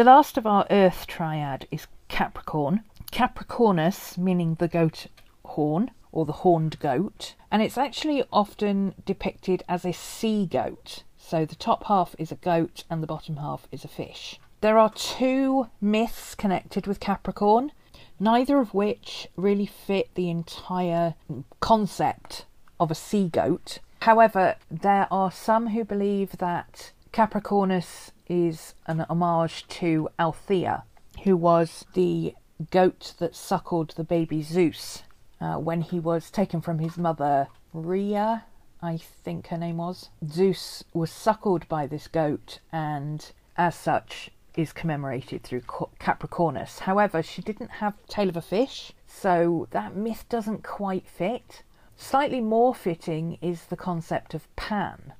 The last of our Earth triad is Capricorn. Capricornus, meaning the goat horn or the horned goat, and it's actually often depicted as a sea goat. So the top half is a goat and the bottom half is a fish. There are two myths connected with Capricorn, neither of which really fit the entire concept of a sea goat. However, there are some who believe that Capricornus is an homage to Althea, who was the goat that suckled the baby Zeus uh, when he was taken from his mother Rhea, I think her name was. Zeus was suckled by this goat, and as such is commemorated through Capricornus. However, she didn't have tail of a fish, so that myth doesn't quite fit. Slightly more fitting is the concept of Pan.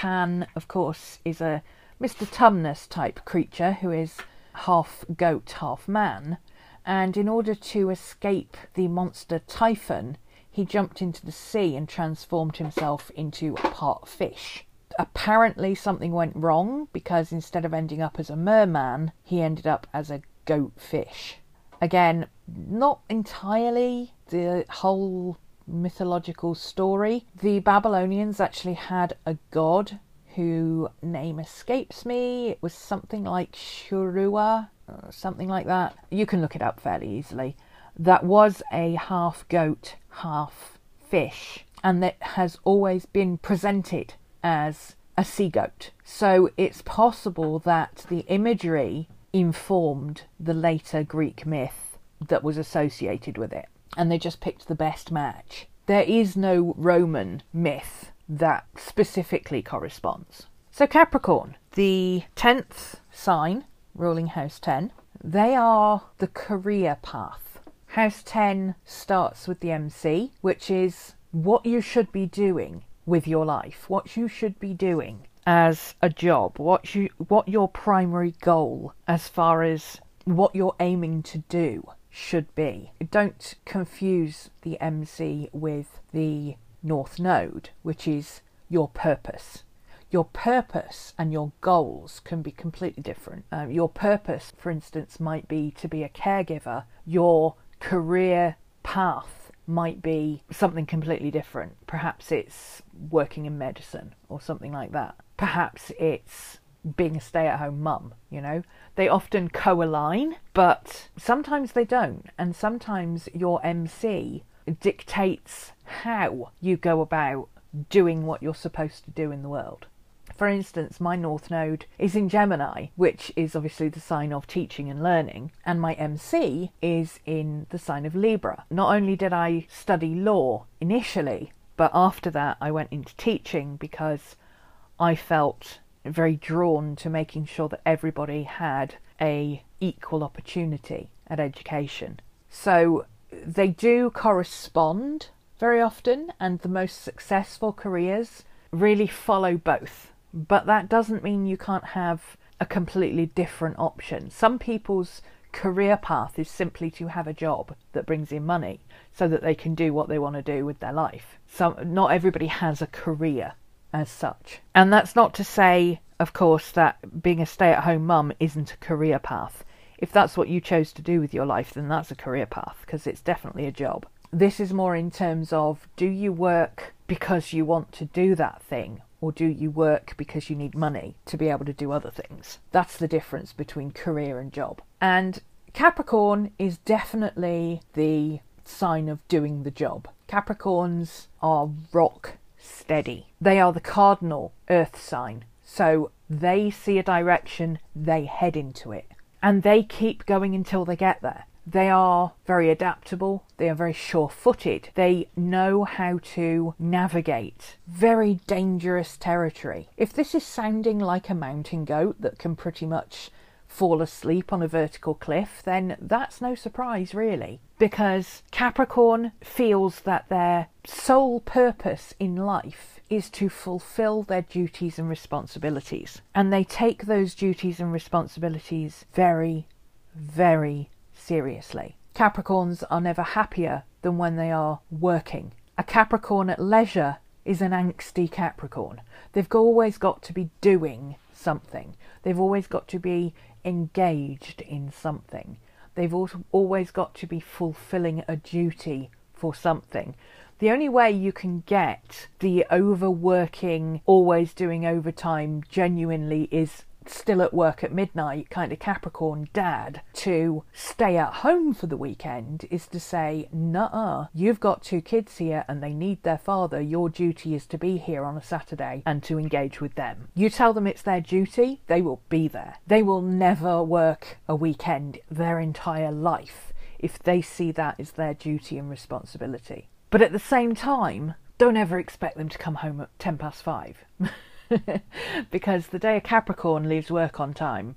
Pan, of course, is a Mr. Tumnus type creature who is half goat, half man, and in order to escape the monster Typhon, he jumped into the sea and transformed himself into a part fish. Apparently, something went wrong because instead of ending up as a merman, he ended up as a goat fish. Again, not entirely the whole mythological story. The Babylonians actually had a god whose name escapes me. It was something like Shurua, uh, something like that. You can look it up fairly easily. That was a half goat, half fish, and that has always been presented as a sea goat. So it's possible that the imagery informed the later Greek myth that was associated with it and they just picked the best match. There is no Roman myth that specifically corresponds. So, Capricorn, the 10th sign, ruling house 10, they are the career path. House 10 starts with the MC, which is what you should be doing with your life, what you should be doing as a job, what you what your primary goal as far as what you're aiming to do should be. Don't confuse the MC with the North Node, which is your purpose. Your purpose and your goals can be completely different. Um, your purpose, for instance, might be to be a caregiver. Your career path might be something completely different. Perhaps it's working in medicine or something like that. Perhaps it's being a stay at home mum, you know. They often co align, but sometimes they don't. And sometimes your MC dictates how you go about doing what you're supposed to do in the world. For instance, my North Node is in Gemini, which is obviously the sign of teaching and learning, and my MC is in the sign of Libra. Not only did I study law initially, but after that I went into teaching because I felt very drawn to making sure that everybody had a equal opportunity at education. So they do correspond very often, and the most successful careers really follow both. But that doesn't mean you can't have a completely different option. Some people's career path is simply to have a job that brings in money so that they can do what they want to do with their life. So not everybody has a career as such. And that's not to say, of course, that being a stay at home mum isn't a career path. If that's what you chose to do with your life, then that's a career path because it's definitely a job. This is more in terms of do you work because you want to do that thing or do you work because you need money to be able to do other things? That's the difference between career and job. And Capricorn is definitely the sign of doing the job. Capricorns are rock steady. They are the cardinal earth sign. So they see a direction, they head into it. And they keep going until they get there. They are very adaptable, they are very sure footed, they know how to navigate very dangerous territory. If this is sounding like a mountain goat that can pretty much fall asleep on a vertical cliff, then that's no surprise, really, because Capricorn feels that their sole purpose in life is to fulfill their duties and responsibilities. And they take those duties and responsibilities very, very seriously. Capricorns are never happier than when they are working. A Capricorn at leisure is an angsty Capricorn. They've always got to be doing something. They've always got to be engaged in something. They've always got to be fulfilling a duty for something. The only way you can get the overworking, always doing overtime genuinely is still at work at midnight kind of Capricorn dad to stay at home for the weekend is to say, nah, you've got two kids here and they need their father. Your duty is to be here on a Saturday and to engage with them. You tell them it's their duty, they will be there. They will never work a weekend their entire life if they see that as their duty and responsibility. But at the same time, don't ever expect them to come home at 10 past five. because the day a Capricorn leaves work on time,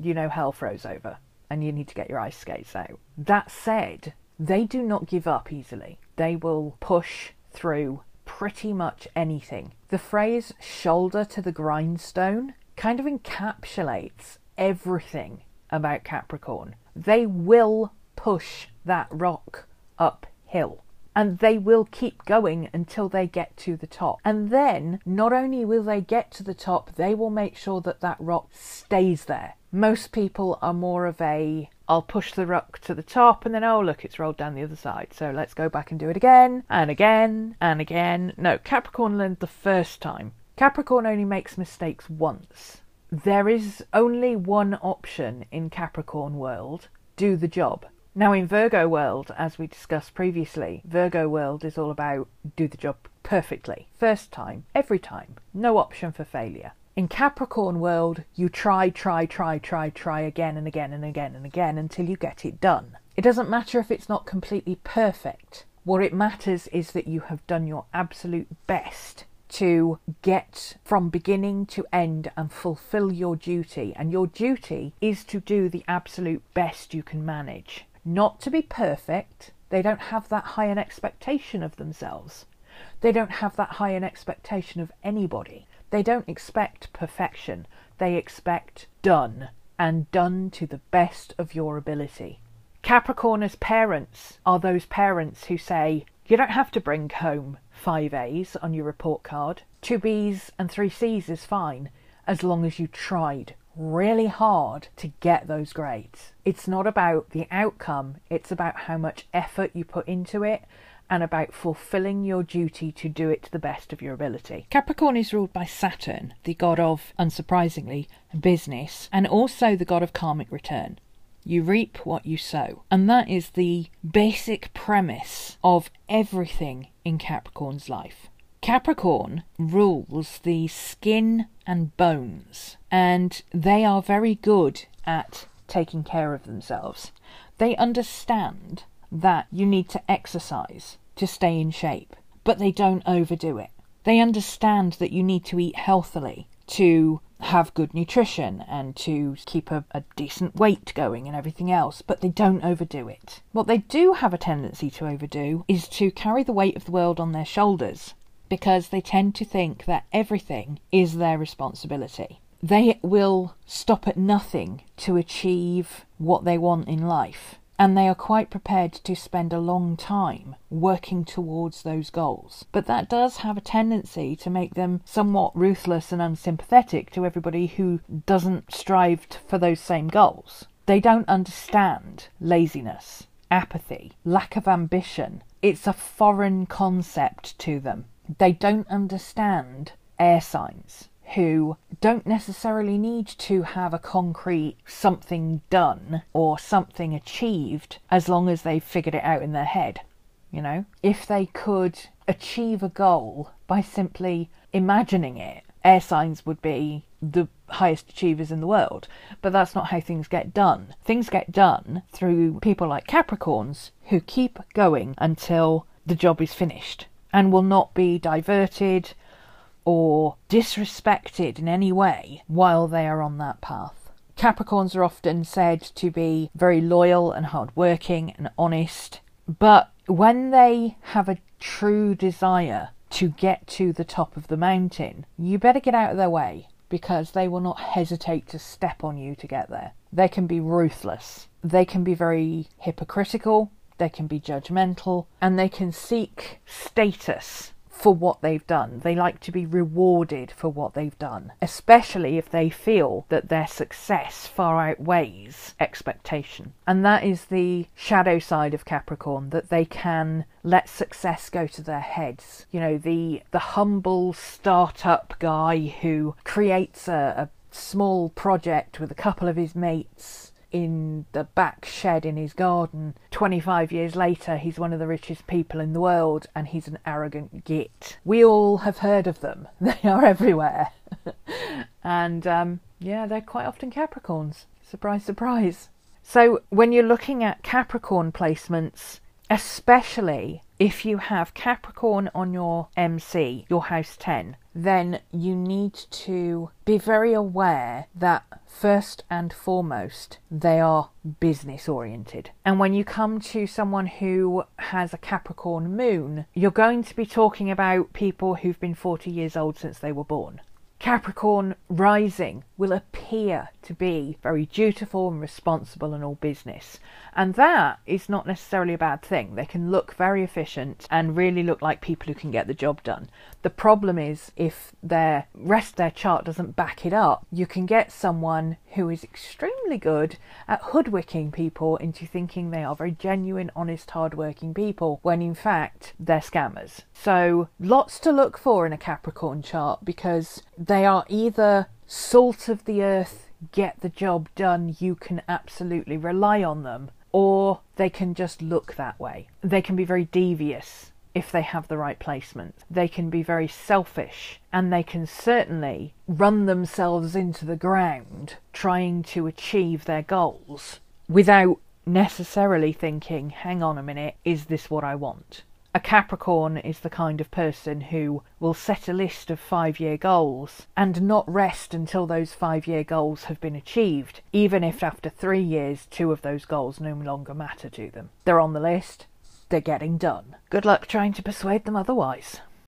you know hell froze over and you need to get your ice skates out. That said, they do not give up easily. They will push through pretty much anything. The phrase shoulder to the grindstone kind of encapsulates everything about Capricorn. They will push that rock uphill and they will keep going until they get to the top. And then, not only will they get to the top, they will make sure that that rock stays there. Most people are more of a I'll push the rock to the top and then, oh, look, it's rolled down the other side. So let's go back and do it again and again and again. No, Capricorn learned the first time. Capricorn only makes mistakes once. There is only one option in Capricorn world do the job. Now, in Virgo world, as we discussed previously, Virgo world is all about do the job perfectly. First time, every time, no option for failure. In Capricorn world, you try, try, try, try, try again and again and again and again until you get it done. It doesn't matter if it's not completely perfect. What it matters is that you have done your absolute best to get from beginning to end and fulfill your duty. And your duty is to do the absolute best you can manage not to be perfect. They don't have that high an expectation of themselves. They don't have that high an expectation of anybody. They don't expect perfection. They expect done, and done to the best of your ability. Capricorn as parents are those parents who say, you don't have to bring home five A's on your report card. Two B's and three C's is fine, as long as you tried really hard to get those grades. It's not about the outcome, it's about how much effort you put into it and about fulfilling your duty to do it to the best of your ability. Capricorn is ruled by Saturn, the god of, unsurprisingly, business, and also the god of karmic return. You reap what you sow. And that is the basic premise of everything in Capricorn's life. Capricorn rules the skin and bones, and they are very good at taking care of themselves. They understand that you need to exercise to stay in shape, but they don't overdo it. They understand that you need to eat healthily to have good nutrition and to keep a, a, decent weight going and everything else, but they don't overdo it. What they do have a tendency to overdo is to carry the weight of the world on their shoulders because they tend to think that everything is their responsibility. They will stop at nothing to achieve what they want in life, and they are quite prepared to spend a long time working towards those goals. But that does have a tendency to make them somewhat ruthless and unsympathetic to everybody who doesn't strive for those same goals. They don't understand laziness, apathy, lack of ambition. It's a foreign concept to them they don't understand air signs who don't necessarily need to have a concrete something done or something achieved as long as they've figured it out in their head. You know, if they could achieve a goal by simply imagining it, air signs would be the highest achievers in the world. But that's not how things get done. Things get done through people like Capricorns who keep going until the job is finished and will not be diverted or disrespected in any way while they are on that path. Capricorns are often said to be very loyal and hardworking and honest, but when they have a true desire to get to the top of the mountain, you better get out of their way because they will not hesitate to step on you to get there. They can be ruthless. They can be very hypocritical they can be judgmental, and they can seek status for what they've done. They like to be rewarded for what they've done, especially if they feel that their success far outweighs expectation. And that is the shadow side of Capricorn that they can let success go to their heads. You know, the the humble startup guy who creates a, a small project with a couple of his mates in the back shed in his garden. 25 years later, he's one of the richest people in the world and he's an arrogant git. We all have heard of them, they are everywhere. and um, yeah, they're quite often Capricorns. Surprise, surprise. So, when you're looking at Capricorn placements, especially if you have Capricorn on your MC, your house 10, then you need to be very aware that first and foremost they are business oriented. And when you come to someone who has a Capricorn moon, you're going to be talking about people who've been 40 years old since they were born. Capricorn rising will appear to be very dutiful and responsible in all business. And that is not necessarily a bad thing. They can look very efficient and really look like people who can get the job done. The problem is if their rest their chart doesn't back it up, you can get someone who is extremely good at hoodwinking people into thinking they are very genuine, honest, hardworking people when in fact they're scammers. So lots to look for in a Capricorn chart because they are either salt of the earth, get the job done, you can absolutely rely on them, or they can just look that way. They can be very devious if they have the right placement. They can be very selfish and they can certainly run themselves into the ground trying to achieve their goals without necessarily thinking, hang on a minute, is this what I want? A Capricorn is the kind of person who will set a list of five year goals and not rest until those five year goals have been achieved, even if after three years two of those goals no longer matter to them. They're on the list, they're getting done. Good luck trying to persuade them otherwise.